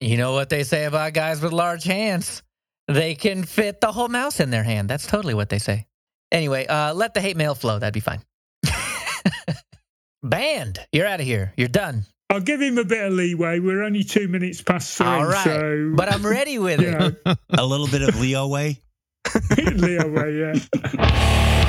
You know what they say about guys with large hands? They can fit the whole mouse in their hand. That's totally what they say. Anyway, uh, let the hate mail flow. That'd be fine. Banned. You're out of here. You're done. I'll give him a bit of leeway. We're only two minutes past three. All right. So, But I'm ready with you it. know, A little bit of Leo way. Leo way, yeah.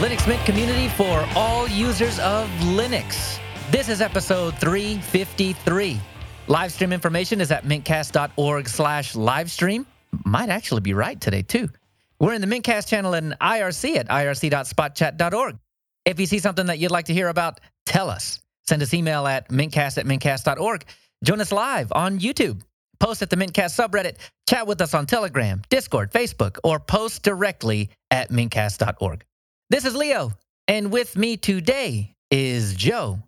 Linux Mint community for all users of Linux. This is episode 353. Live stream information is at mintcast.org slash livestream. Might actually be right today, too. We're in the Mintcast channel in IRC at irc.spotchat.org. If you see something that you'd like to hear about, tell us. Send us email at mintcast at mintcast.org. Join us live on YouTube. Post at the Mintcast subreddit. Chat with us on Telegram, Discord, Facebook, or post directly at mintcast.org. This is Leo, and with me today is Joe,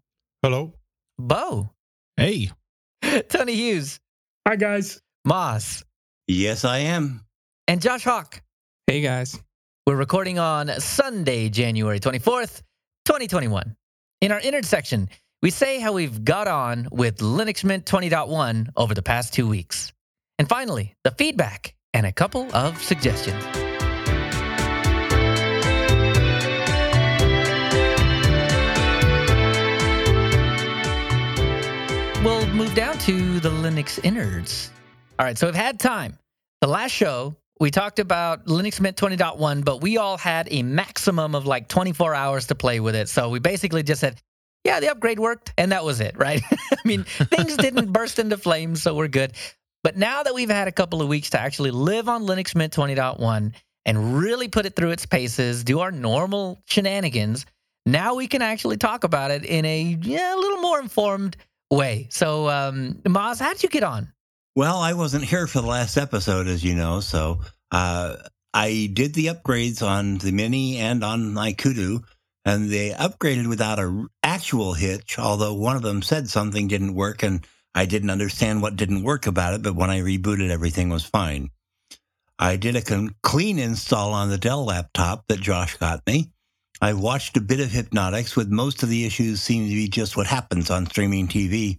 Hello. Bo, Hey. Tony Hughes, Hi, guys. Moss, Yes, I am. and Josh Hawk. Hey guys. We're recording on Sunday, January 24th, 2021. In our innard section, we say how we've got on with Linux Mint 20.1 over the past two weeks. And finally, the feedback and a couple of suggestions. Move down to the Linux innards. All right, so we've had time. The last show, we talked about Linux Mint 20.1, but we all had a maximum of like 24 hours to play with it. So we basically just said, yeah, the upgrade worked, and that was it, right? I mean, things didn't burst into flames, so we're good. But now that we've had a couple of weeks to actually live on Linux Mint 20.1 and really put it through its paces, do our normal shenanigans, now we can actually talk about it in a yeah, a little more informed way. So, um, Moss, how did you get on? Well, I wasn't here for the last episode, as you know, so uh, I did the upgrades on the Mini and on my Kudu, and they upgraded without a actual hitch. Although one of them said something didn't work, and I didn't understand what didn't work about it. But when I rebooted, everything was fine. I did a clean install on the Dell laptop that Josh got me. I watched a bit of Hypnotix, with most of the issues seeming to be just what happens on streaming TV.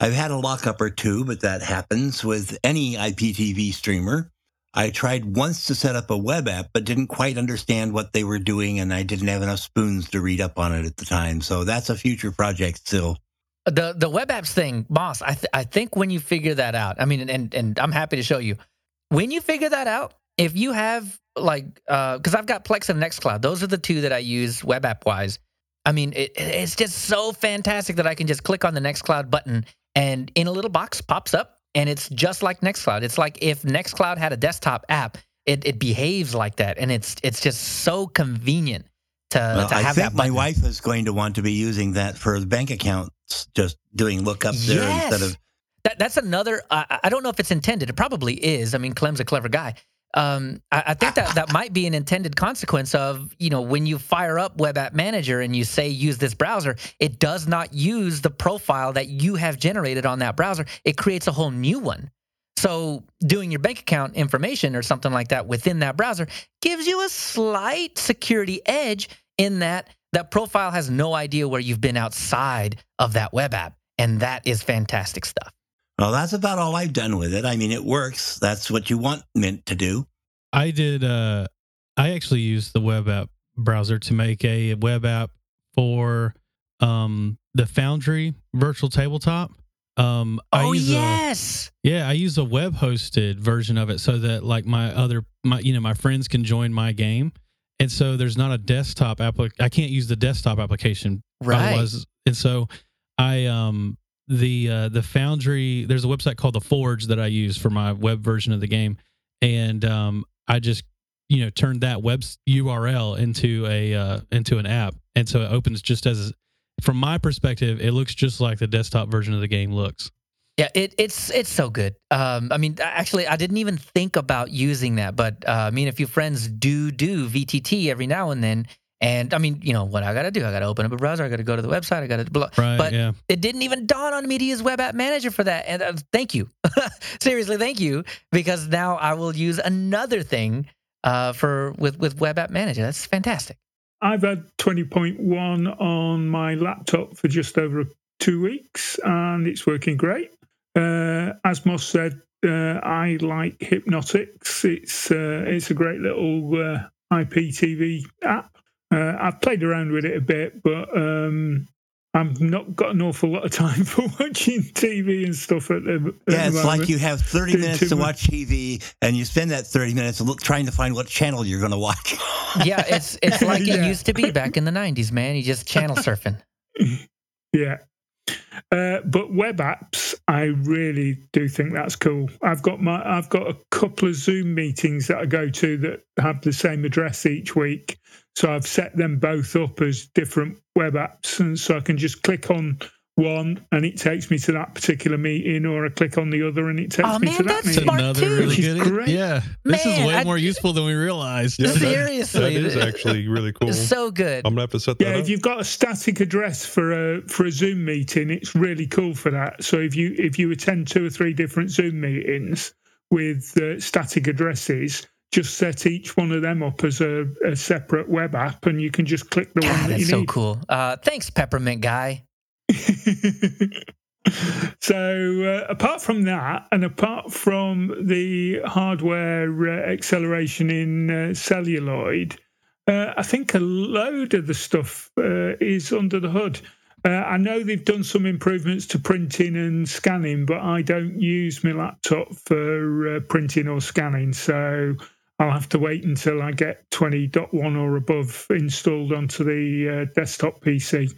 I've had a lockup or two, but that happens with any IPTV streamer. I tried once to set up a web app, but didn't quite understand what they were doing, and I didn't have enough spoons to read up on it at the time. So that's a future project still. the the web apps thing, boss. I th- I think when you figure that out, I mean, and and I'm happy to show you when you figure that out. If you have like, uh, because I've got Plex and Nextcloud, those are the two that I use web app wise. I mean, it, it's just so fantastic that I can just click on the Nextcloud button and in a little box pops up, and it's just like Nextcloud. It's like if Nextcloud had a desktop app, it it behaves like that, and it's it's just so convenient to, Well, to I have think that. my wife is going to want to be using that for bank accounts, just doing lookups there Yes. instead of That, that's another. I I don't know if it's intended. It probably is. I mean, Clem's a clever guy. Um, I, I think that that might be an intended consequence of you know when you fire up Web App Manager and you say use this browser, it does not use the profile that you have generated on that browser. It creates a whole new one. So doing your bank account information or something like that within that browser gives you a slight security edge in that that profile has no idea where you've been outside of that web app, and that is fantastic stuff. Well, that's about all I've done with it. I mean, it works. That's what you want Mint to do. I did uh I actually used the web app browser to make a web app for um the Foundry virtual tabletop. Um I oh use a- yes, yeah, I use a web hosted version of it so that like my other my you know my friends can join my game. And so there's not a desktop applic I can't use the desktop application right. Otherwise- and so I um the uh the Foundry there's a website called the Forge that I use for my web version of the game, and um I just you know turned that web URL into a uh into an app, and so it opens just as from my perspective, it looks just like the desktop version of the game looks. Yeah, it, it's it's so good. Um, I mean, actually, I didn't even think about using that, but uh, me and a few friends do do VTT every now and then, And I mean, you know what I got to do? I got to open up a browser. I got to go to the website. I got to blah. Right. But yeah. it didn't even dawn on me to use Web App Manager for that. And uh, thank you, seriously, thank you, because now I will use another thing uh, for with with Web App Manager. That's fantastic. I've had 20.1 on my laptop for just over two weeks, and it's working great. Uh, as Moss said, uh, I like Hypnotix. It's uh, it's a great little uh, IPTV app. Uh, I've played around with it a bit, but um, I've not got an awful lot of time for watching TV and stuff at the. At Yeah, the it's like you have 30 Doing minutes to much. watch TV, and you spend that 30 minutes look, trying to find what channel you're going to watch. Yeah, it's it's like it used to be back in the '90s, man. You just channel surfing. Yeah. Uh, but web apps, I really do think that's cool. I've got my, I've got a couple of Zoom meetings that I go to that have the same address each week. So I've set them both up as different web apps, and so I can just click on one and it takes me to that particular meeting, or I click on the other and it takes Oh, me man, to that that's meeting. smart Another too. really good. great. Yeah. This is way I- more useful than we realized. Yeah, that- Seriously, that is actually really cool. So good. I'm gonna have to set that Yeah, up. if you've got a static address for a for a Zoom meeting, it's really cool for that. So if you if you attend two or three different Zoom meetings with uh, static addresses, just set each one of them up as a, a separate web app, and you can just click the one God, that that's you so need. cool. Uh, thanks, Peppermint Guy. so uh, apart from that, and apart from the hardware uh, acceleration in uh, celluloid, uh, I think a load of the stuff uh, is under the hood. Uh, I know they've done some improvements to printing and scanning, but I don't use my laptop for printing or scanning, so I'll have to wait until I get 20.1 or above installed onto the desktop PC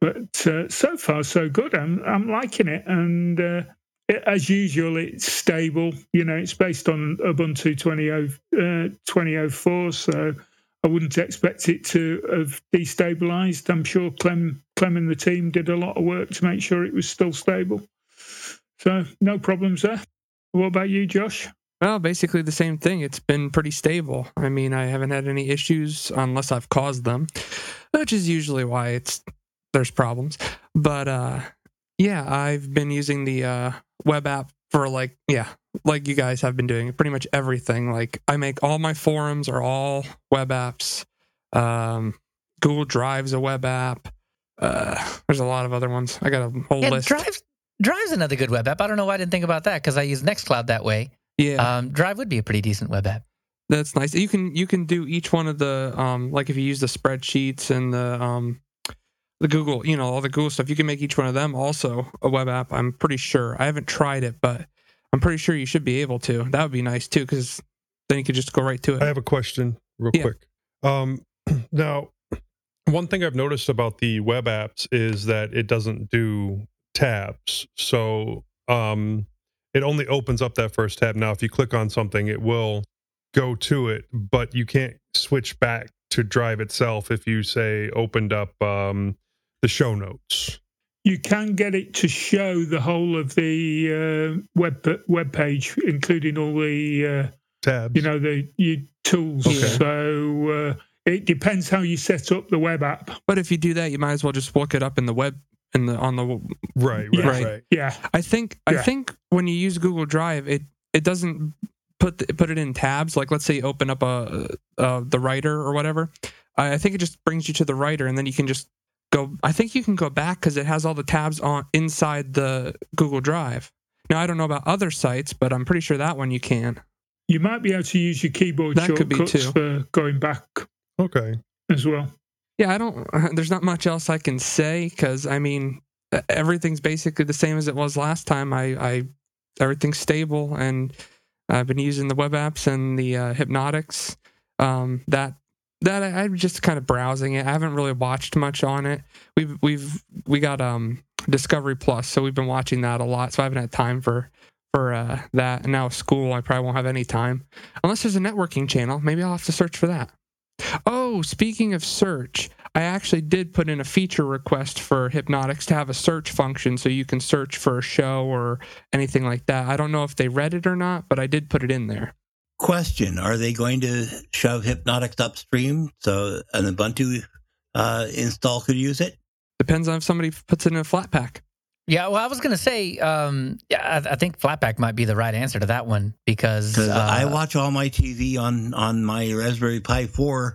but uh, so far so good. I'm I'm liking it, and uh, it, as usual, it's stable. You know, it's based on Ubuntu 20, uh, 2004, so I wouldn't expect it to have destabilized. I'm sure Clem Clem and the team did a lot of work to make sure it was still stable. So no problems there. What about you, Josh? Well, basically the same thing. It's been pretty stable. I mean, I haven't had any issues unless I've caused them, which is usually why it's there's problems. But uh yeah, I've been using the uh web app for like yeah, like you guys have been doing pretty much everything. Like I make all my forums are all web apps. Um Google Drive's a web app. Uh there's a lot of other ones. I got a whole Yeah, list. Drive Drive's another good web app. I don't know why I didn't think about that because I use Nextcloud that way. yeah. Um, Drive would be a pretty decent web app. That's nice. You can you can do each one of the um like if you use the spreadsheets and the um the Google, you know, all the Google stuff, you can make each one of them also a web app. I'm pretty sure. I haven't tried it, but I'm pretty sure you should be able to. That would be nice too cuz then you could just go right to it. I have a question real Yeah. quick. Um, now, one thing I've noticed about the web apps is that it doesn't do tabs. So um, it only opens up that first tab. Now, if you click on something, it will go to it, but you can't switch back to Drive itself if you say opened up um, the show notes. You can get it to show the whole of the uh, web web page, including all the uh, Tabs. you know the your tools. Okay. So uh, it depends how you set up the web app. But if you do that, you might as well just look it up in the web in the on the right, right, Yeah. right. Right. Yeah, I think I think when you use Google Drive, it it doesn't put the, put it in tabs. Like let's say you open up a, uh the writer or whatever. I, I think it just brings you to the writer, and then you can just go. I think you can go back because it has all the tabs on inside the Google Drive. Now I don't know about other sites, but I'm pretty sure that one you can. you might be able to use your keyboard That could be shortcuts too. for going back Okay. as well. Yeah, I don't. There's not much else I can say because I mean everything's basically the same as it was last time. I, I everything's stable, and I've been using the web apps and the uh, Hypnotix. Um, that that I, I'm just kind of browsing it. I haven't really watched much on it. We've we've we got um Discovery Plus, so we've been watching that a lot. So I haven't had time for for uh, that. And now school, I probably won't have any time unless there's a networking channel. Maybe I'll have to search for that. Oh, speaking of search, I actually did put in a feature request for Hypnotix to have a search function so you can search for a show or anything like that. I don't know if they read it or not, but I did put it in there. Question: Are they going to shove Hypnotix upstream so an Ubuntu uh, install could use it? Depends on if somebody puts it in a Flatpak. Yeah, well, I was going to say, um, yeah, I, I, think Flatpak might be the right answer to that one because uh, I watch all my TV on on my Raspberry Pi 4,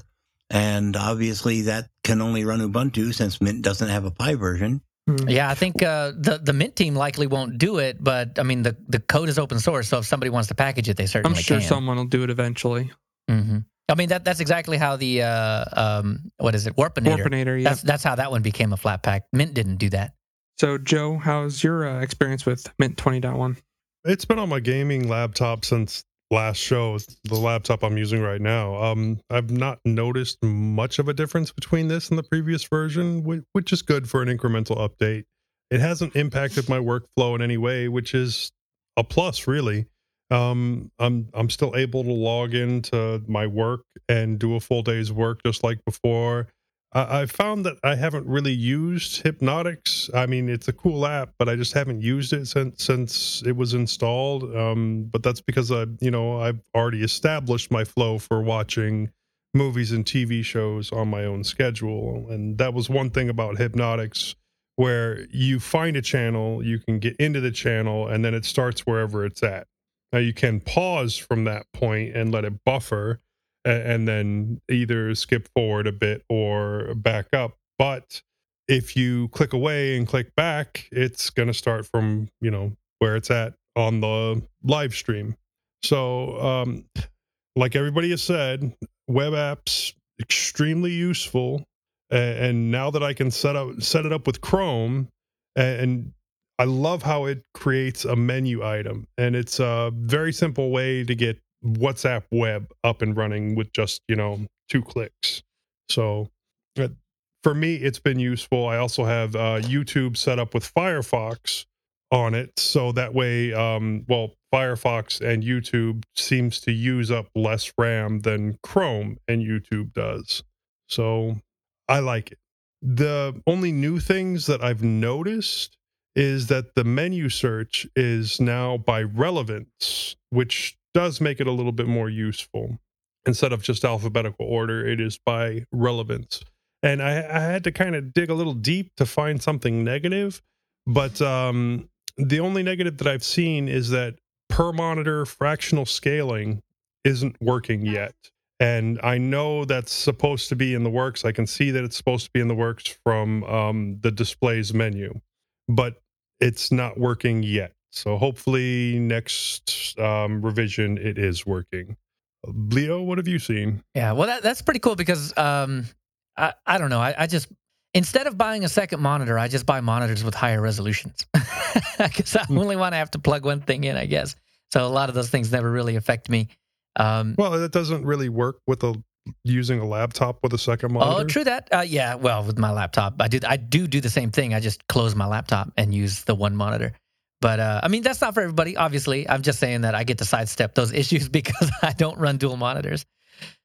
and obviously that can only run Ubuntu since Mint doesn't have a Pi version. Hmm. Yeah, I think uh, the the Mint team likely won't do it, but I mean the the code is open source, so if somebody wants to package it, they certainly I'm sure can. someone will do it eventually. Mm-hmm. I mean that that's exactly how the uh, um, what is it Warpinator? Warpinator, yeah. That's that's how that one became a Flatpak. Mint didn't do that. So, Joe, how's your uh, experience with Mint 20.1? It's been on my gaming laptop since last show. the laptop I'm using right now. Um, I've not noticed much of a difference between this and the previous version, which is good for an incremental update. It hasn't impacted my workflow in any way, which is a plus, really. Um, I'm I'm still able to log into my work and do a full day's work just like before. I, found that I haven't really used Hypnotix. I mean, it's a cool app, but I just haven't used it since since it was installed. Um, but that's because I, you know, I've already established my flow for watching movies and TV shows on my own schedule, and that was one thing about Hypnotix where you find a channel, you can get into the channel, and then it starts wherever it's at. Now you can pause from that point and let it buffer, and then either skip forward a bit or back up. But if you click away and click back, it's going to start from, you know, where it's at on the live stream. So, um, like everybody has said, web apps extremely useful. And now that I can set up set it up with Chrome, and I love how it creates a menu item, and it's a very simple way to get WhatsApp web up and running with just, you know, two clicks. So uh, for me, it's been useful. I also have uh, YouTube set up with Firefox on it. So that way, um, well, Firefox and YouTube seems to use up less RAM than Chrome and YouTube does. So I like it. The only new things that I've noticed is that the menu search is now by relevance, which does make it a little bit more useful. Instead of just alphabetical order, it is by relevance. And I, I had to kind of dig a little deep to find something negative. But um, the only negative that I've seen is that per monitor fractional scaling isn't working yet. And I know that's supposed to be in the works. I can see that it's supposed to be in the works from um, the displays menu, but it's not working yet. So hopefully next um, revision it is working. Leo, what have you seen? Yeah, well that, that's pretty cool because um, I I don't know I, I just instead of buying a second monitor I just buy monitors with higher resolutions because I hmm. only want to have to plug one thing in I guess. So a lot of those things never really affect me. Um, well, that doesn't really work with a using a laptop with a second oh, monitor. Oh, true that. Uh, yeah, well, with my laptop, I do I do do the same thing. I just close my laptop and use the one monitor. But uh, I mean, that's not for everybody. Obviously, I'm just saying that I get to sidestep those issues because I don't run dual monitors.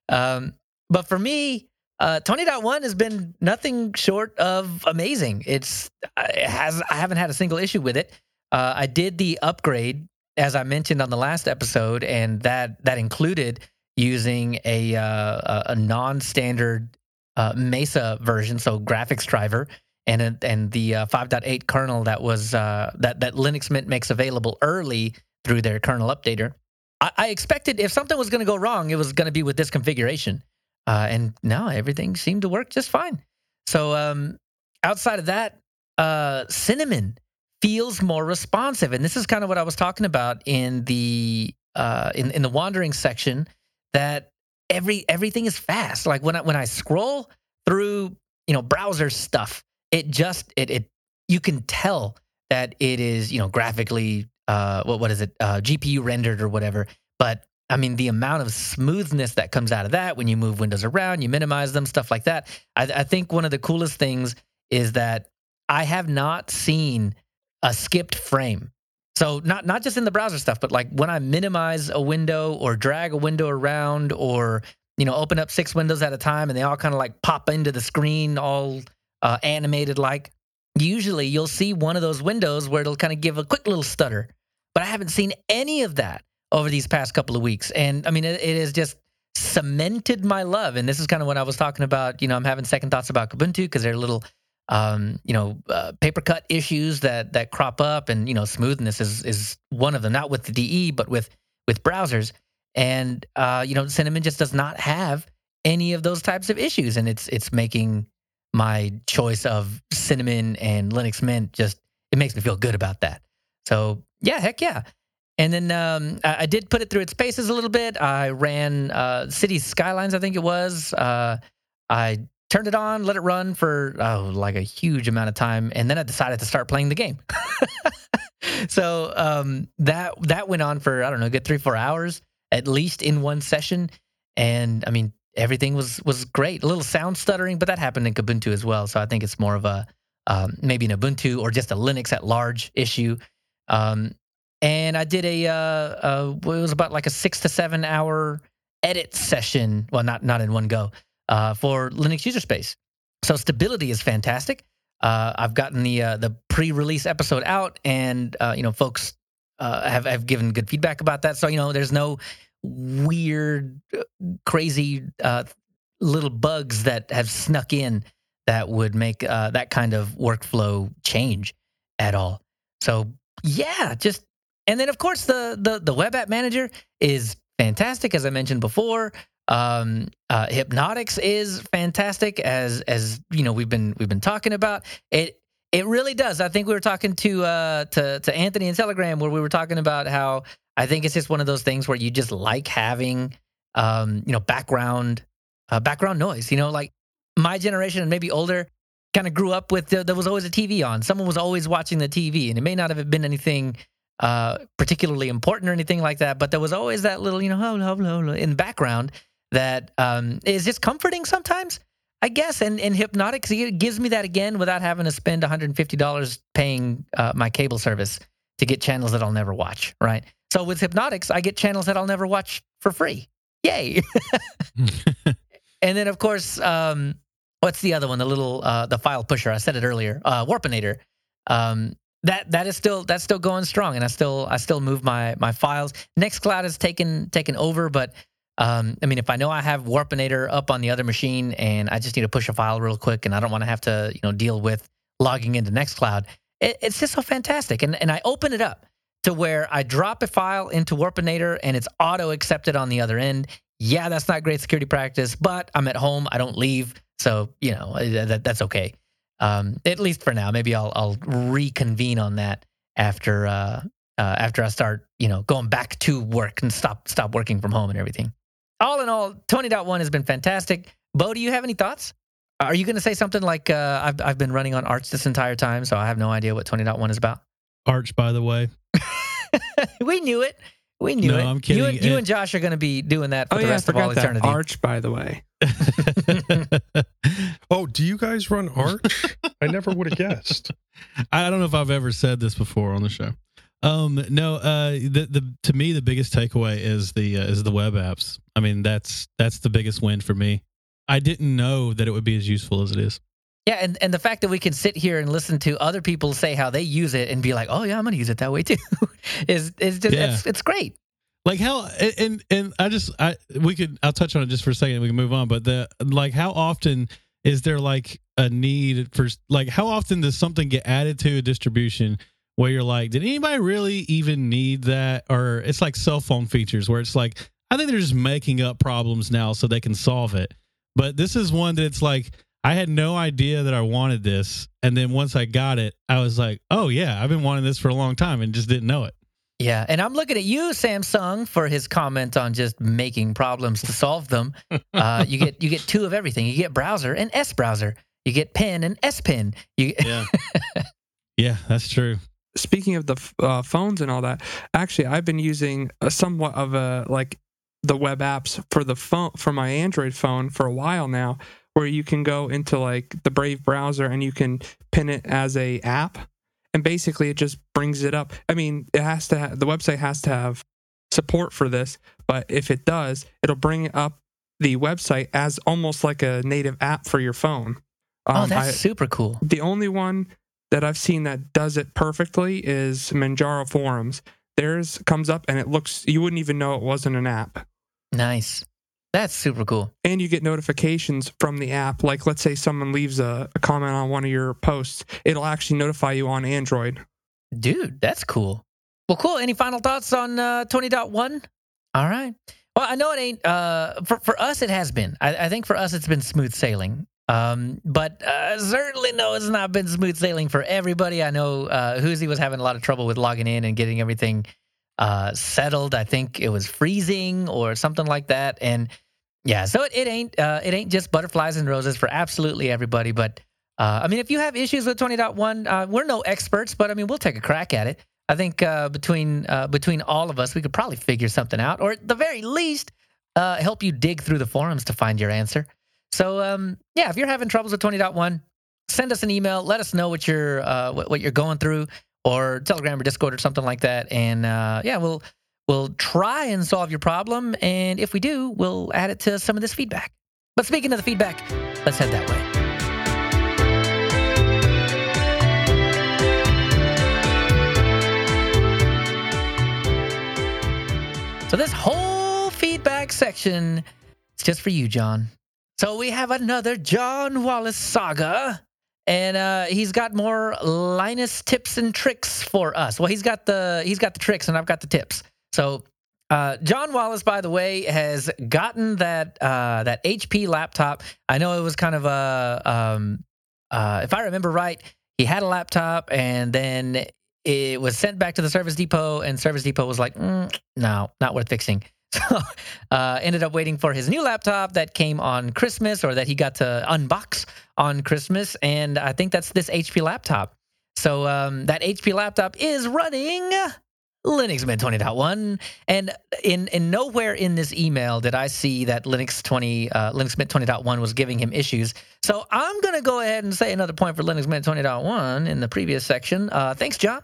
Um, but for me, uh, 20.1 has been nothing short of amazing. It's it has I haven't had a single issue with it. Uh, I did the upgrade as I mentioned on the last episode, and that that included using a uh, a non-standard uh, Mesa version, so graphics driver and and the uh, 5.8 kernel that was uh, that that Linux Mint makes available early through their kernel updater. I, I expected if something was going to go wrong, it was going to be with this configuration, uh, and now everything seemed to work just fine. So um, outside of that, uh, Cinnamon feels more responsive, and this is kind of what I was talking about in the uh, in in the wandering section. That every everything is fast. Like when I when I scroll through you know browser stuff it just it it you can tell that it is you know graphically uh what what is it uh GPU rendered or whatever. But I mean the amount of smoothness that comes out of that when you move windows around, you minimize them, stuff like that. I, I think one of the coolest things is that I have not seen a skipped frame. So not not just in the browser stuff, but like when I minimize a window or drag a window around or you know open up six windows at a time and they all kind of like pop into the screen all uh, animated like, usually you'll see one of those windows where it'll kind of give a quick little stutter. But I haven't seen any of that over these past couple of weeks, and I mean, it, it has just cemented my love. And this is kind of what I was talking about. You know, I'm having second thoughts about Kubuntu because they're little, um, you know, uh, paper cut issues that that crop up, and you know, smoothness is is one of them. Not with the DE, but with with browsers. And uh, you know, Cinnamon just does not have any of those types of issues, and it's it's making my choice of Cinnamon and Linux Mint just it makes me feel good about that. So yeah, heck yeah. And then um, I, I, did put it through its paces a little bit. I ran uh, City Skylines, I think it was. Uh, I turned it on, let it run for oh, like a huge amount of time, and then I decided to start playing the game. so um, that that went on for I don't know, good three four hours at least in one session. And I mean, everything was was great. A little sound stuttering, but that happened in Kubuntu as well. So I think it's more of a um, maybe an Ubuntu or just a Linux at large issue. Um, and I did a uh, uh, it was about like a six to seven hour edit session. Well, not not in one go uh, for Linux user space. So stability is fantastic. Uh, I've gotten the uh, the pre-release episode out, and uh, you know, folks have have given good feedback about that. So you know, there's no weird, crazy little bugs that have snuck in that would make that kind of workflow change at all. So yeah, just and then of course the the the web app manager is fantastic as I mentioned before. Um, uh, Hypnotix is fantastic as as you know we've been we've been talking about it. It really does. I think we were talking to uh, to to Anthony in Telegram where we were talking about how I think it's just one of those things where you just like having um, you know background uh, background noise. You know, like my generation and maybe older kind of grew up with the, there was always a TV on. Someone was always watching the TV, and it may not have been anything uh, particularly important or anything like that, but there was always that little you know in the background that um, is just comforting sometimes, I guess. And and Hypnotix gives me that again without having to spend $150 paying uh, my cable service to get channels that I'll never watch. Right. So with Hypnotix, I get channels that I'll never watch for free. Yay! and then of course, um, what's the other one? The little uh, the file pusher. I said it earlier. Uh, Warpinator. Um, that that is still that's still going strong, and I still I still move my my files. Nextcloud has taken taken over, but um, I mean, if I know I have Warpinator up on the other machine and I just need to push a file real quick and I don't want to have to, you know, deal with logging into Nextcloud, it, it's just so fantastic. And and I open it up to where I drop a file into Warpinator and it's auto accepted on the other end. Yeah, that's not great security practice, but I'm at home. I don't leave, so you know that, that's okay. Um, at least for now. Maybe I'll I'll reconvene on that after uh, uh, after I start, you know, going back to work and stop stop working from home and everything all in all, 20.1 has been fantastic. Bo, do you have any thoughts? Are you going to say something like, uh, I've, I've been running on Arch this entire time, so I have no idea what 20.1 is about? Arch, by the way. we knew it. We knew no, it. I'm kidding. You and, you and Josh are going to be doing that for oh, the yeah, rest of all that. eternity. Arch, by the way. oh, do you guys run Arch? I never would have guessed. I don't know if I've ever said this before on the show. Um, no, uh, the the to me the biggest takeaway is the uh, is the web apps. I mean, that's that's the biggest win for me. I didn't know that it would be as useful as it is. Yeah, and, and the fact that we can sit here and listen to other people say how they use it and be like, "Oh yeah, I'm going to use it that way too," is is just yeah. it's, it's great. Like how and and I just I we could I'll touch on it just for a second. We can move on, but the like how often is there like a need for like how often does something get added to a distribution where you're like, did anybody really even need that? Or it's like cell phone features where it's like, I think they're just making up problems now so they can solve it. But this is one that it's like, I had no idea that I wanted this. And then once I got it, I was like, oh, yeah, I've been wanting this for a long time and just didn't know it. Yeah. And I'm looking at you, Samsung, for his comment on just making problems to solve them. Uh, you get you get two of everything. You get browser and S browser. You get pen and S pen. You yeah. yeah, that's true speaking of the uh, phones and all that, actually, I've been using a somewhat of a like the web apps for the phone for my Android phone for a while now, where you can go into like the Brave browser and you can pin it as a app, and basically it just brings it up. I mean, it has to have, the website has to have support for this, but if it does, it'll bring up the website as almost like a native app for your phone. Oh, um, oh, that's I, super cool. The only one that I've seen that does it perfectly is Manjaro Forums. theirs comes up and it looks you wouldn't even know it wasn't an app. Nice. That's super cool. And you get notifications from the app. Like let's say someone leaves a, a comment on one of your posts, it'll actually notify you on Android. Dude, that's cool. Well, cool. Any final thoughts on uh, 20.1? All right. Well, I know it ain't. Uh, for for us, it has been. I, I think for us, it's been smooth sailing. Um, but uh, certainly no, it's not been smooth sailing for everybody. I know uh, Hoosie was having a lot of trouble with logging in and getting everything uh, settled. I think it was freezing or something like that. And yeah, so it, it ain't uh, it ain't just butterflies and roses for absolutely everybody. But uh, I mean, if you have issues with 20.1, uh, we're no experts, but I mean, we'll take a crack at it. I think uh, between uh, between all of us, we could probably figure something out, or at the very least, help you dig through the forums to find your answer. So um, yeah, if you're having troubles with 20.1, send us an email. Let us know what you're what, you're going through, or Telegram or Discord or something like that. And uh, yeah, we'll we'll try and solve your problem. And if we do, we'll add it to some of this feedback. But speaking of the feedback, let's head that way. So this whole feedback section is just for you, John. So we have another John Wallace saga, and uh, he's got more Lynis tips and tricks for us. Well, he's got the he's got the tricks, and I've got the tips. So uh, John Wallace, by the way, has gotten that uh, that HP laptop. I know it was kind of a, um, uh, if I remember right, he had a laptop, and then it was sent back to the service depot, and service depot was like, mm, no, not worth fixing. So uh, ended up waiting for his new laptop that came on Christmas, or that he got to unbox on Christmas, and I think that's this HP laptop. So um, that HP laptop is running Linux Mint 20.1, and in in nowhere in this email did I see that Linux 20 uh, Linux Mint 20.1 was giving him issues. So I'm gonna go ahead and say another point for Linux Mint 20.1 in the previous section. Uh, thanks, John.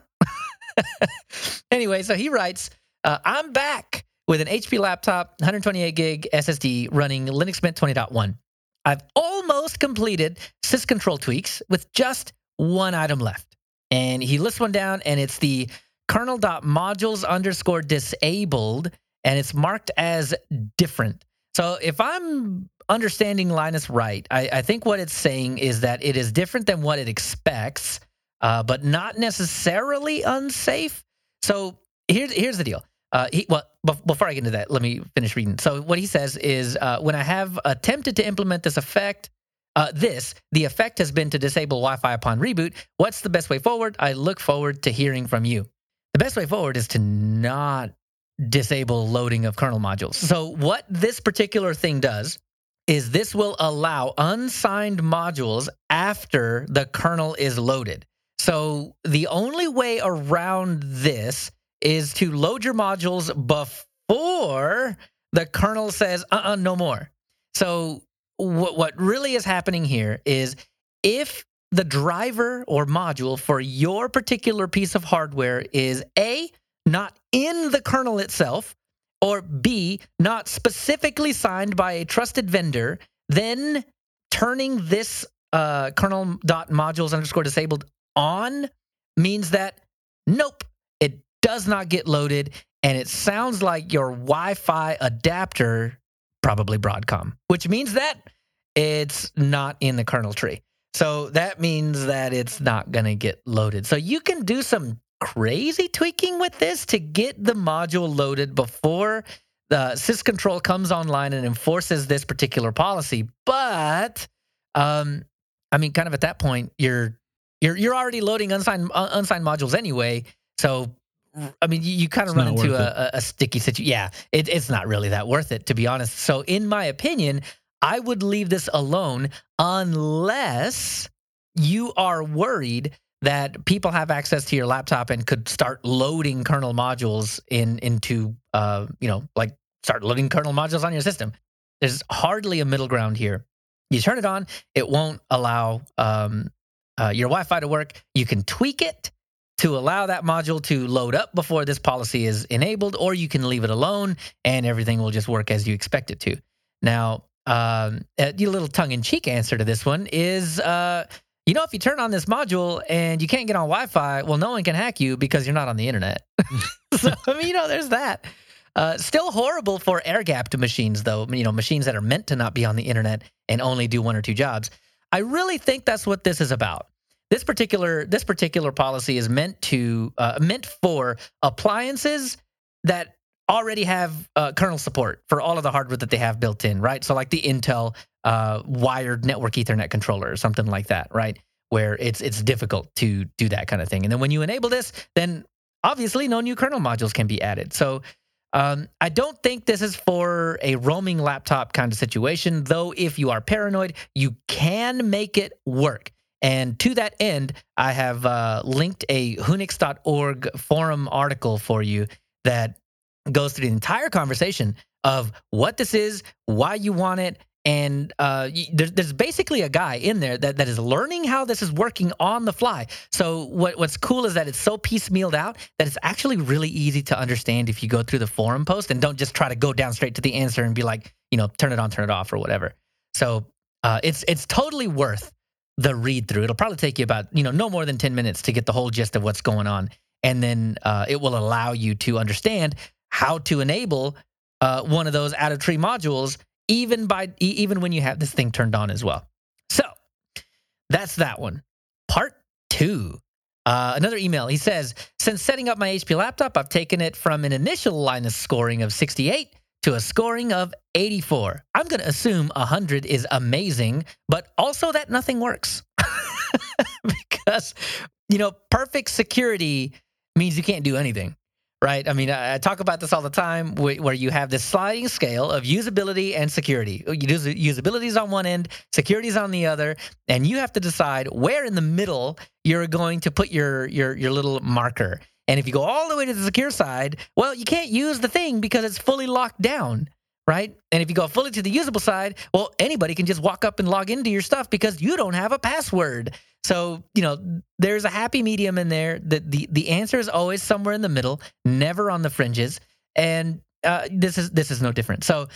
anyway, so he writes, uh, I'm back with an HP laptop, 128 gig SSD running Linux Mint 20.1. I've almost completed syscontrol tweaks with just one item left. And he lists one down, and it's the kernel.modules underscore disabled, and it's marked as different. So if I'm understanding Lynis right, I, I think what it's saying is that it is different than what it expects uh, but not necessarily unsafe. So here's here's the deal. Uh, he, well, before I get into that, let me finish reading. So what he says is, uh, when I have attempted to implement this effect, uh, this the effect has been to disable Wi-Fi upon reboot. What's the best way forward? I look forward to hearing from you. The best way forward is to not disable loading of kernel modules. So what this particular thing does is this will allow unsigned modules after the kernel is loaded. So the only way around this is to load your modules before the kernel says, uh uh-uh, uh no more. So what, what really is happening here is if the driver or module for your particular piece of hardware is A, not in the kernel itself, or B, not specifically signed by a trusted vendor, then turning this uh, kernel.modules underscore disabled on means that nope, does not get loaded. And it sounds like your Wi Fi adapter, probably Broadcom, which means that it's not in the kernel tree. So that means that it's not going to get loaded. So you can do some crazy tweaking with this to get the module loaded before the syscontrol comes online and enforces this particular policy. But um, I mean, kind of at that point, you're you're you're already loading unsigned unsigned modules anyway. So I mean, you, you kind of run into a, a, sticky situation. Yeah, it, it's not really that worth it, to be honest. So, in my opinion, I would leave this alone unless you are worried that people have access to your laptop and could start loading kernel modules in into uh, you know like start loading kernel modules on your system. There's hardly a middle ground here. You turn it on, it won't allow um, uh, your Wi-Fi to work. You can tweak it to allow that module to load up before this policy is enabled, or you can leave it alone and everything will just work as you expect it to. Now, um, a little tongue-in-cheek answer to this one is uh, you know, if you turn on this module and you can't get on Wi-Fi, well, no one can hack you because you're not on the internet. so I mean, you know, there's that. Uh, still horrible for air-gapped machines, though. You know, machines that are meant to not be on the internet and only do one or two jobs. I really think that's what this is about. This particular this particular policy is meant to uh, meant for appliances that already have uh, kernel support for all of the hardware that they have built in, right? So like the Intel uh, wired network Ethernet controller or something like that, right? Where it's it's difficult to do that kind of thing. And then when you enable this, then obviously no new kernel modules can be added. So um, I don't think this is for a roaming laptop kind of situation, though. If you are paranoid, you can make it work. And to that end, I have uh, linked a whonix.org forum article for you that goes through the entire conversation of what this is, why you want it, and uh, there's, there's basically a guy in there that, that is learning how this is working on the fly. So what, what's cool is that it's so piecemealed out that it's actually really easy to understand if you go through the forum post and don't just try to go down straight to the answer and be like, you know, turn it on, turn it off, or whatever. So uh, it's it's totally worth the read through. It'll probably take you about you know no more than ten minutes to get the whole gist of what's going on, and then uh, it will allow you to understand how to enable uh, one of those out of tree modules even by even when you have this thing turned on as well. So that's that one. Part two. Uh, another email. He says, since setting up my HP laptop, I've taken it from an initial Lynis scoring of 68 to a scoring of 84. I'm going to assume 100 is amazing, but also that nothing works. because, you know, perfect security means you can't do anything right? I mean, I talk about this all the time where you have this sliding scale of usability and security. Uh, usability is on one end, security is on the other, and you have to decide where in the middle you're going to put your your your little marker. And if you go all the way to the secure side, well, you can't use the thing because it's fully locked down, right? And if you go fully to the usable side, well, anybody can just walk up and log into your stuff because you don't have a password. So, you know, there's a happy medium in there. The the the answer is always somewhere in the middle, never on the fringes. And uh, this is this is no different. So,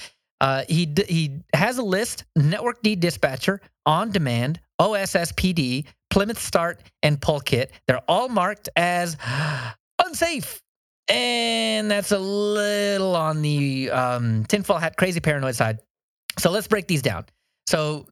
uh, he he has a list: Network D Dispatcher, On Demand, OSSPD, Plymouth Start, and Polkit. They're all marked as unsafe, and that's a little on the um, tinfoil hat, crazy paranoid side. So let's break these down. So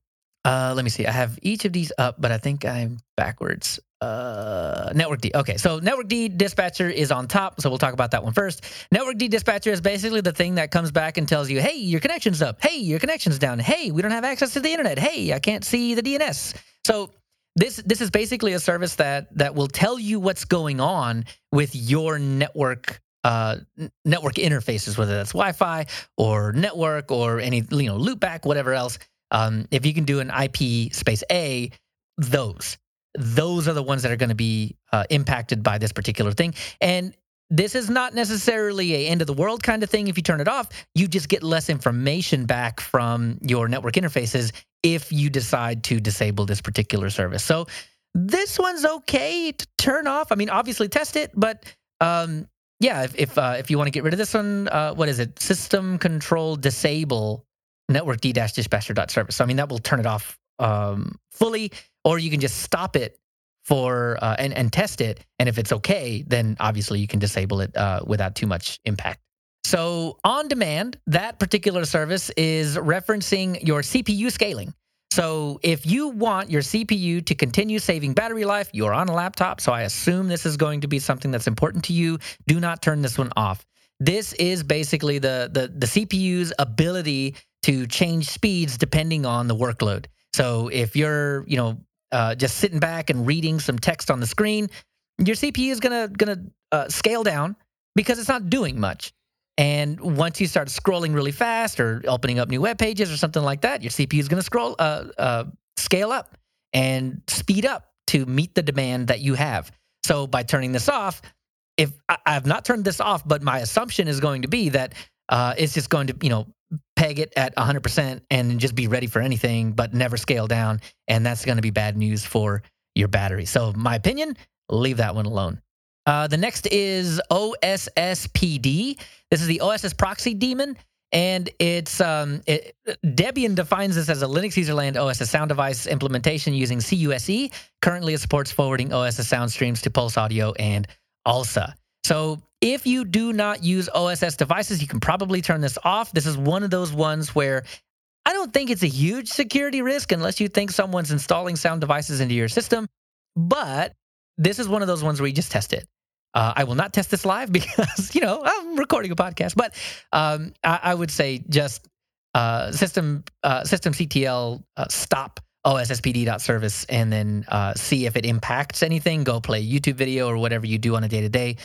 uh, let me see. I have each of these up, but I think I'm backwards. Uh, Network D. Okay, so Network D dispatcher is on top, so we'll talk about that one first. Network D dispatcher is basically the thing that comes back and tells you, "Hey, your connection's up. Hey, your connection's down. Hey, we don't have access to the internet. Hey, I can't see the DNS." So this this is basically a service that that will tell you what's going on with your network uh, network interfaces, whether that's Wi-Fi or network or any you know loopback, whatever else. Um, if you can do an IP space A, those those are the ones that are going to be uh, impacted by this particular thing. And this is not necessarily a end of the world kind of thing. If you turn it off, you just get less information back from your network interfaces if you decide to disable this particular service. So this one's okay to turn off. I mean, obviously test it, but um, yeah, if if, uh, if you want to get rid of this one, uh, what is it? System control disable network d dispatcher service. So I mean that will turn it off um, fully, or you can just stop it for uh, and and test it. And if it's okay, then obviously you can disable it uh, without too much impact. So on demand, that particular service is referencing your CPU scaling. So if you want your CPU to continue saving battery life, you're on a laptop. So I assume this is going to be something that's important to you. Do not turn this one off. This is basically the the, the CPU's ability to change speeds depending on the workload. So if you're, you know, uh, just sitting back and reading some text on the screen, your CPU is gonna gonna uh, scale down because it's not doing much. And once you start scrolling really fast or opening up new web pages or something like that, your CPU is going to scroll, uh, uh, scale up and speed up to meet the demand that you have. So by turning this off, if I, have not turned this off, but my assumption is going to be that uh, it's just going to, you know, peg it at 100% and just be ready for anything, but never scale down. And that's going to be bad news for your battery. So, my opinion, leave that one alone. Uh, the next is OSSPD. This is the OSS proxy daemon. and it's um, it, Debian defines this as a Linux userland OSS sound device implementation using CUSE. Currently, it supports forwarding OSS sound streams to Pulse Audio and ALSA. So if you do not use OSS devices, you can probably turn this off. This is one of those ones where I don't think it's a huge security risk unless you think someone's installing sound devices into your system. But this is one of those ones where you just test it. Uh, I will not test this live because you know I'm recording a podcast, but um, I, I, would say just uh, system uh, systemctl uh, stop osspd.service and then uh, see if it impacts anything. Go play YouTube video or whatever you do on a day to day.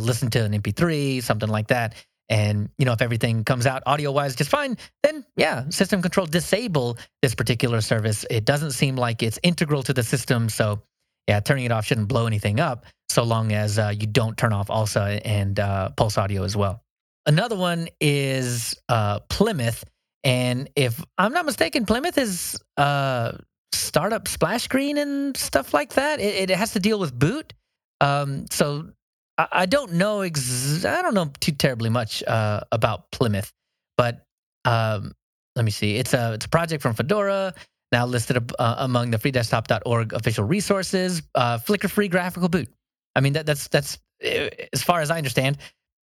Listen to an MP3, something like that. And you know if everything comes out audio wise just fine, then yeah, system control disable this particular service. It doesn't seem like it's integral to the system, so yeah, turning it off shouldn't blow anything up so long as uh, you don't turn off ALSA and uh, Pulse Audio as well. Another one is uh, Plymouth. And if I'm not mistaken, Plymouth is uh, startup splash screen and stuff like that. It, it has to deal with boot. Um, so I, I, don't know. Ex- I don't know too terribly much uh, about Plymouth, but um, let me see. It's a it's a project from Fedora now listed uh, among the freedesktop.org official resources. Uh, Flicker-free graphical boot. I mean, that, that's that's uh, as far as I understand,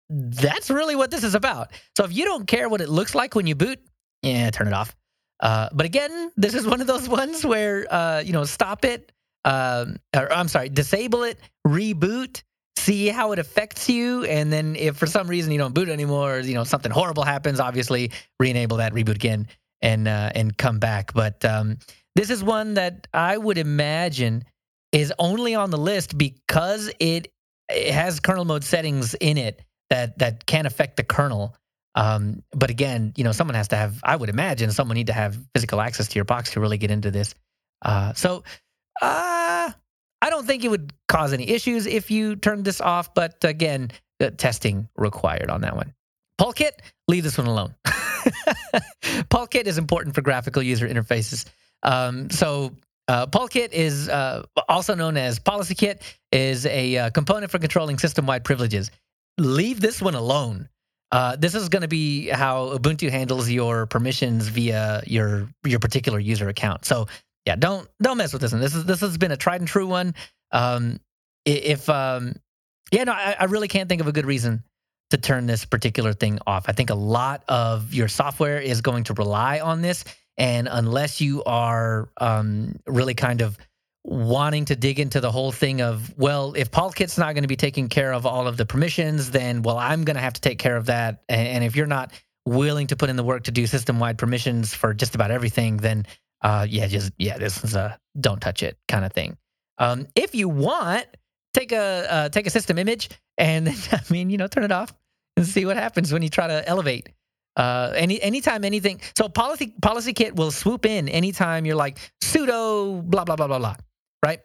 that's really what this is about. So if you don't care what it looks like when you boot, yeah, turn it off. Uh, but again, this is one of those ones where uh, you know, stop it. Um, or I'm sorry, disable it, reboot, see how it affects you, and then if for some reason you don't boot anymore, or, you know something horrible happens, obviously re-enable that, reboot again, and uh, and come back. But um, this is one that I would imagine is only on the list because it, it has kernel mode settings in it that that can affect the kernel. Um, but again, you know, someone has to have. I would imagine someone need to have physical access to your box to really get into this. Uh, so, uh, I don't think it would cause any issues if you turned this off. But again, testing required on that one. Polkit, leave this one alone. Polkit is important for graphical user interfaces. Um, so uh, Polkit is uh, also known as PolicyKit, is a uh, component for controlling system-wide privileges. Leave this one alone. Uh, this is going to be how Ubuntu handles your permissions via your your particular user account. So yeah, don't don't mess with this one. This is this has been a tried and true one. Um, if um, yeah, no, I, I really can't think of a good reason to turn this particular thing off. I think a lot of your software is going to rely on this. And unless you are um, really kind of wanting to dig into the whole thing of, well, if Polkit's not going to be taking care of all of the permissions, then, well, I'm going to have to take care of that. And if you're not willing to put in the work to do system wide permissions for just about everything, then, uh, yeah, just, yeah, this is a don't touch it kind of thing. Um, if you want, take a uh, take a system image and I mean, you know, turn it off and see what happens when you try to elevate. Uh, any anytime anything. So policy policy kit will swoop in anytime you're like sudo blah blah blah blah blah, right?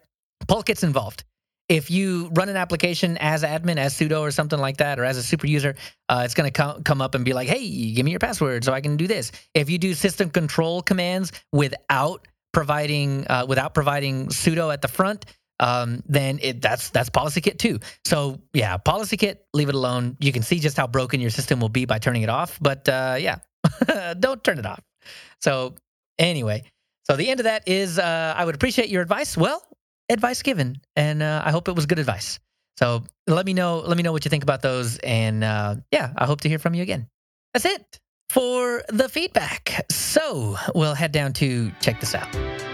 Polkit's involved. If you run an application as admin, as sudo or something like that, or as a super user, uh, it's going to come come up and be like, "Hey, give me your password so I can do this." If you do system control commands without providing uh, without providing sudo at the front, um, then it, that's that's policy kit too. So yeah, policy kit, leave it alone. You can see just how broken your system will be by turning it off. But uh, yeah, don't turn it off. So anyway, so the end of that is uh, I would appreciate your advice. Well, advice given, and uh, I hope it was good advice. So let me know let me know what you think about those, and uh, yeah, I hope to hear from you again. That's it for the feedback. So we'll head down to check this out.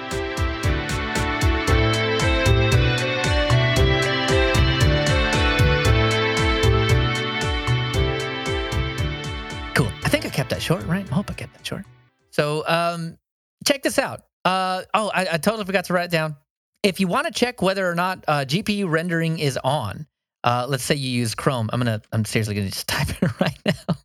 Kept that short, right? I hope I kept that short. So um, check this out. Uh, oh, I, I, totally forgot to write it down. If you want to check whether or not uh, GPU rendering is on, uh, let's say you use Chrome. I'm gonna. I'm seriously gonna just type it right now.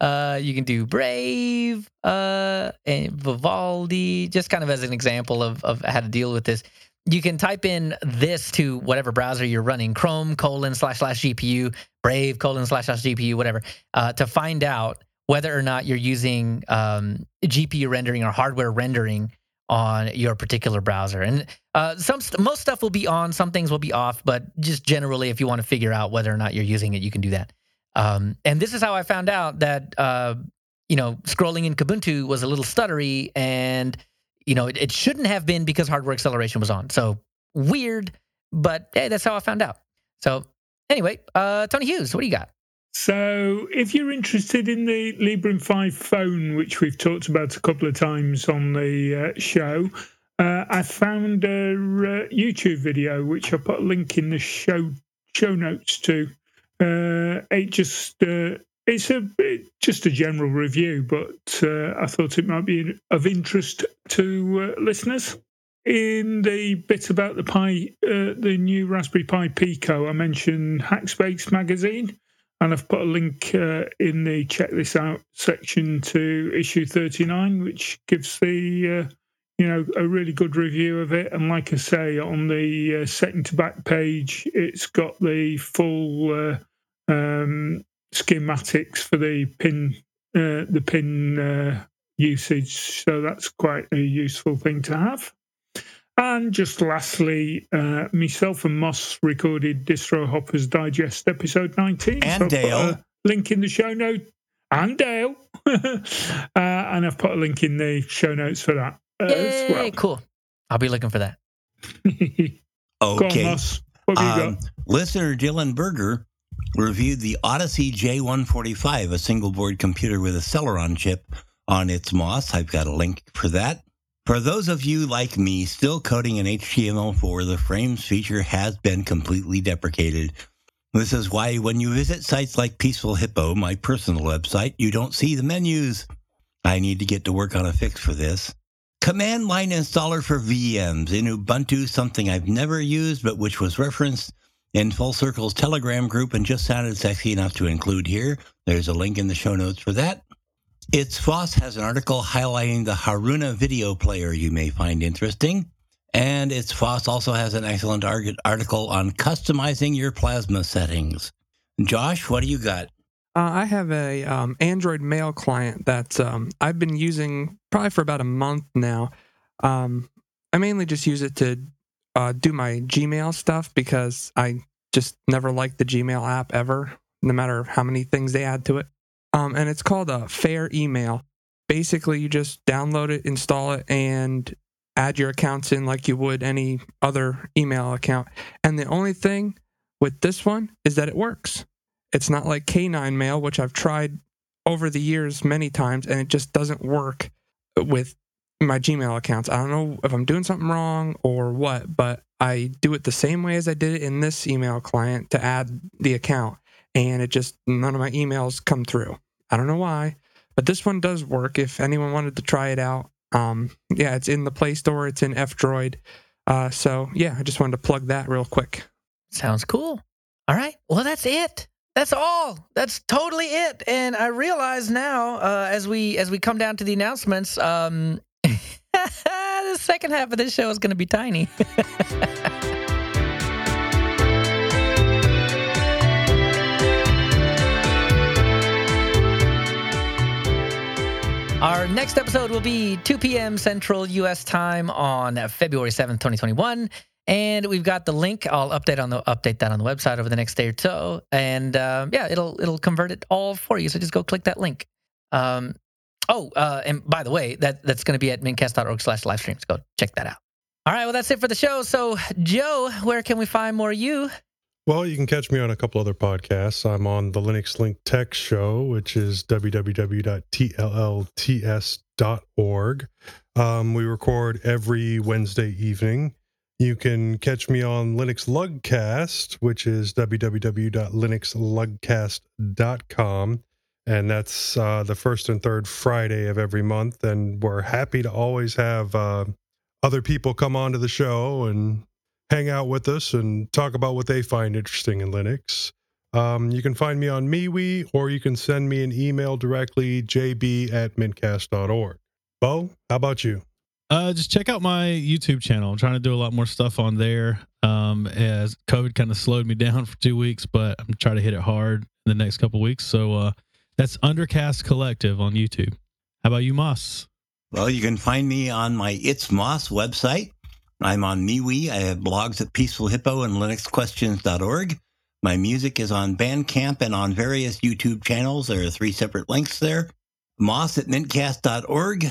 Uh, you can do Brave uh, and Vivaldi, just kind of as an example of of how to deal with this you can type in this to whatever browser you're running chrome colon slash slash gpu brave colon slash slash gpu whatever uh, to find out whether or not you're using um, GPU rendering or hardware rendering on your particular browser. And uh, some most stuff will be on, some things will be off, but just generally, if you want to figure out whether or not you're using it, you can do that. Um, and this is how I found out that uh, you know, scrolling in Kubuntu was a little stuttery, and you know, it, it shouldn't have been because hardware acceleration was on. So weird, but hey, that's how I found out. So anyway, uh, Tony Hughes, what do you got? So, if you're interested in the Librem 5 phone, which we've talked about a couple of times on the uh, show, uh, I found a uh, YouTube video which I'll put a link in the show show notes to. Uh, it just uh, it's a it, just a general review, but uh, I thought it might be of interest to listeners. In the bit about the Pi, the new Raspberry Pi Pico, I mentioned Hackspace magazine and I've put a link uh, in the check this out section to issue 39, which gives the uh, you know a really good review of it. And like I say, on the uh, second to back page, it's got the full uh, um, schematics for the pin uh, the pin uh, usage. So that's quite a useful thing to have. And just lastly, uh, myself and Moss recorded Distro Hoppers Digest episode 19. And so Dale. link in the show note. And Dale. uh, and I've put a link in the show notes for that uh, as well. Cool. I'll be looking for that. okay. On, um, listener Dylan Berger reviewed the Odyssey J145, a single board computer with a Celeron chip on its MOS. I've got a link for that. For those of you like me still coding in HTML4, the frames feature has been completely deprecated. This is why when you visit sites like Peaceful Hippo, my personal website, you don't see the menus. I need to get to work on a fix for this. Command line installer for VMs in Ubuntu, something I've never used, but which was referenced in Full Circle's Telegram group and just sounded sexy enough to include here. There's a link in the show notes for that. It's FOSS has an article highlighting the Haruna video player you may find interesting. And It's FOSS also has an excellent article on customizing your plasma settings. Josh, what do you got? Uh, I have a um, Android mail client that um, I've been using probably for about a month now. Um, I mainly just use it to uh, do my Gmail stuff because I just never liked the Gmail app ever, no matter how many things they add to it um, and it's called a FairEmail. Basically, you just download it, install it, and add your accounts in like you would any other email account. And the only thing with this one is that it works. It's not like K9 Mail, which I've tried over the years many times, and it just doesn't work with my Gmail accounts. I don't know if I'm doing something wrong or what, but I do it the same way as I did it in this email client to add the account and it just none of my emails come through. I don't know why, but this one does work. If anyone wanted to try it out, um, yeah, it's in the Play Store. It's in F-Droid. Uh, so yeah, I just wanted to plug that real quick. Sounds cool. All right. Well, that's it. That's all. That's totally it. And I realize now, uh, as we as we come down to the announcements, um, the second half of this show is going to be tiny. Our next episode will be 2 p.m. Central U.S. time on February 7th, 2021. And we've got the link. I'll update on the update that on the website over the next day or so. And uh, yeah, it'll it'll convert it all for you. So just go click that link. Um, oh, uh, and by the way, that that's going to be at mintcast.org slash live streams. Go check that out. All right, well, that's it for the show. So, Joe, where can we find more you? Well, you can catch me on a couple other podcasts. I'm on the Linux Link Tech Show, which is www.tllts.org. Um, we record every Wednesday evening. You can catch me on Linux Lugcast, which is www.linuxlugcast.com. And that's uh, the first and third Friday of every month. And we're happy to always have uh, other people come onto the show and hang out with us and talk about what they find interesting in Linux. Um, you can find me on MeWe or you can send me an email directly, jb at mintcast.org. Bo, how about you? Uh, just check out my YouTube channel. I'm trying to do a lot more stuff on there. Um, as COVID kind of slowed me down for two weeks, but I'm trying to hit it hard in the next couple weeks. So uh, that's Undercast Collective on YouTube. How about you, Moss? Well, you can find me on my It's Moss website. I'm on MeWe. I have blogs at Peaceful Hippo and LinuxQuestions.org. My music is on Bandcamp and on various YouTube channels. There are three separate links there. moss at mintcast.org.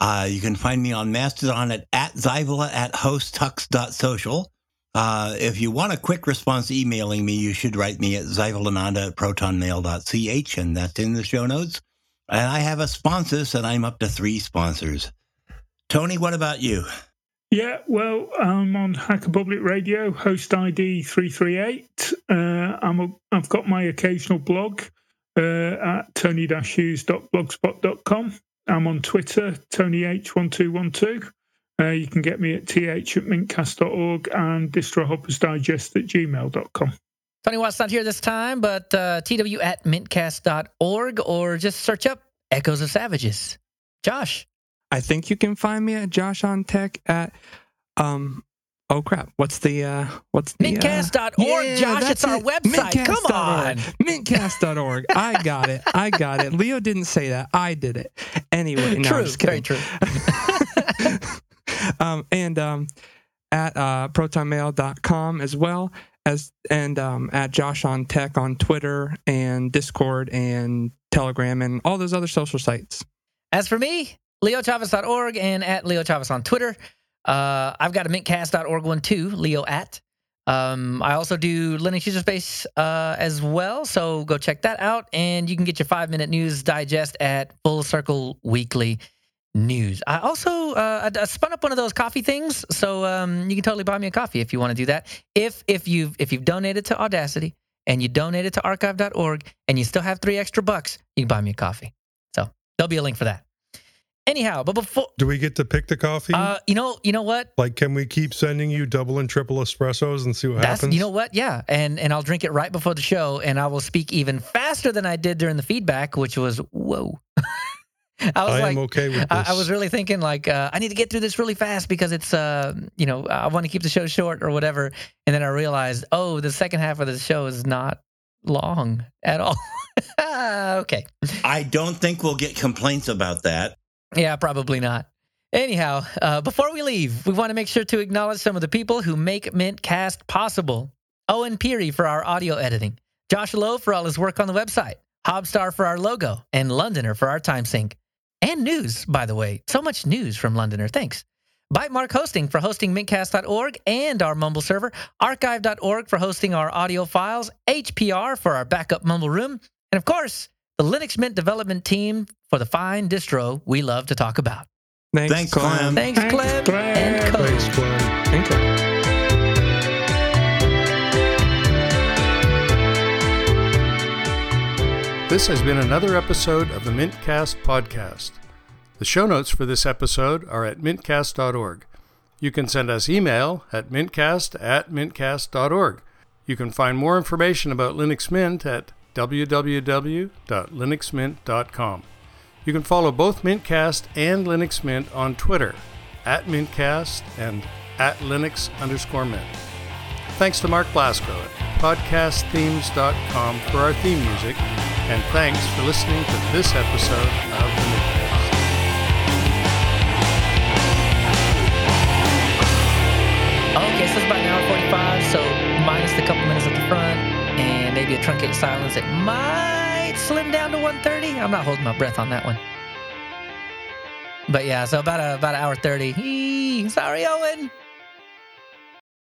Uh, you can find me on Mastodon at, at Zyvola at hostux.social. Uh, if you want a quick response emailing me, you should write me at zyvolananda at protonmail.ch, and that's in the show notes. And I have a sponsors, and I'm up to three sponsors. Tony, what about you? Yeah, well, I'm on Hacker Public Radio, host ID 338. Uh, I'm a, I've got my occasional blog uh, at tony-hughes.blogspot.com. I'm on Twitter, TonyH1212. Uh, you can get me at th at mintcast.org and distrohoppersdigest at gmail.com. Tony Watt's not here this time, but uh, tw at mintcast.org or just search up Echoes of Savages. Josh. I think you can find me at Josh on Tech at um oh crap. What's the uh what's the Mintcast.org, yeah, Josh. It's our it. website. Come Mintcast.org. on. Mintcast.org. I got it. I got it. Leo didn't say that. I did it. Anyway, no, true. Very true. um, and um, at uh, protonmail.com as well as and um, at Josh on Tech on Twitter and Discord and Telegram and all those other social sites. As for me, leochavez.org and at Leo Chavez on Twitter. Uh, I've got a mintcast.org one too, Leo at. Um, I also do Linux user space uh, as well, so go check that out. And you can get your five minute news digest at Full Circle Weekly News. I also uh, I, I spun up one of those coffee things, so um, you can totally buy me a coffee if you want to do that. If if you've if you've donated to Audacity and you donated to Archive.org and you still have three extra bucks, you can buy me a coffee. So there'll be a link for that. Anyhow, but before Do we get to pick the coffee? uh, you know, you know what? like, can we keep sending you double and triple espressos and see what That's happens? you know what? Yeah, and and I'll drink it right before the show, and I will speak even faster than I did during the feedback, which was whoa. I was I like, am okay with this. I, I was really thinking like uh, I need to get through this really fast because it's uh you know I want to keep the show short or whatever, and then I realized oh the second half of the show is not long at all. okay, I don't think we'll get complaints about that. Yeah, probably not. Anyhow, uh, before we leave, we want to make sure to acknowledge some of the people who make Mintcast possible. Owen Peary for our audio editing, Josh Lowe for all his work on the website, Hobstar for our logo, and Londoner for our time sync. And news, by the way. So much news from Londoner. Thanks. Bytemark Hosting for hosting mintcast.org and our Mumble server, archive.org for hosting our audio files, HPR for our backup Mumble room, and of course, the Linux Mint development team for the fine distro we love to talk about. Thanks, Thanks, Clem. Thanks, Thanks, Clem Clem. and Co. Thanks, Glenn. Thank you. This has been another episode of the Mintcast podcast. The show notes for this episode are at mintcast.org. You can send us email at mintcast at mintcast.org. You can find more information about Linux Mint at www.linuxmint.com. You can follow both Mintcast and Linux Mint on Twitter at Mintcast and at Linux underscore Mint. Thanks to Mark Blasco at podcastthemes.com for our theme music, and thanks for listening to this episode of the Mintcast. Okay, so it's about an hour 45, so minus the couple minutes at the front maybe a truncated silence, it might slim down to 130. I'm not holding my breath on that one. But yeah, so about a, about an hour 30. Eee, sorry, Owen.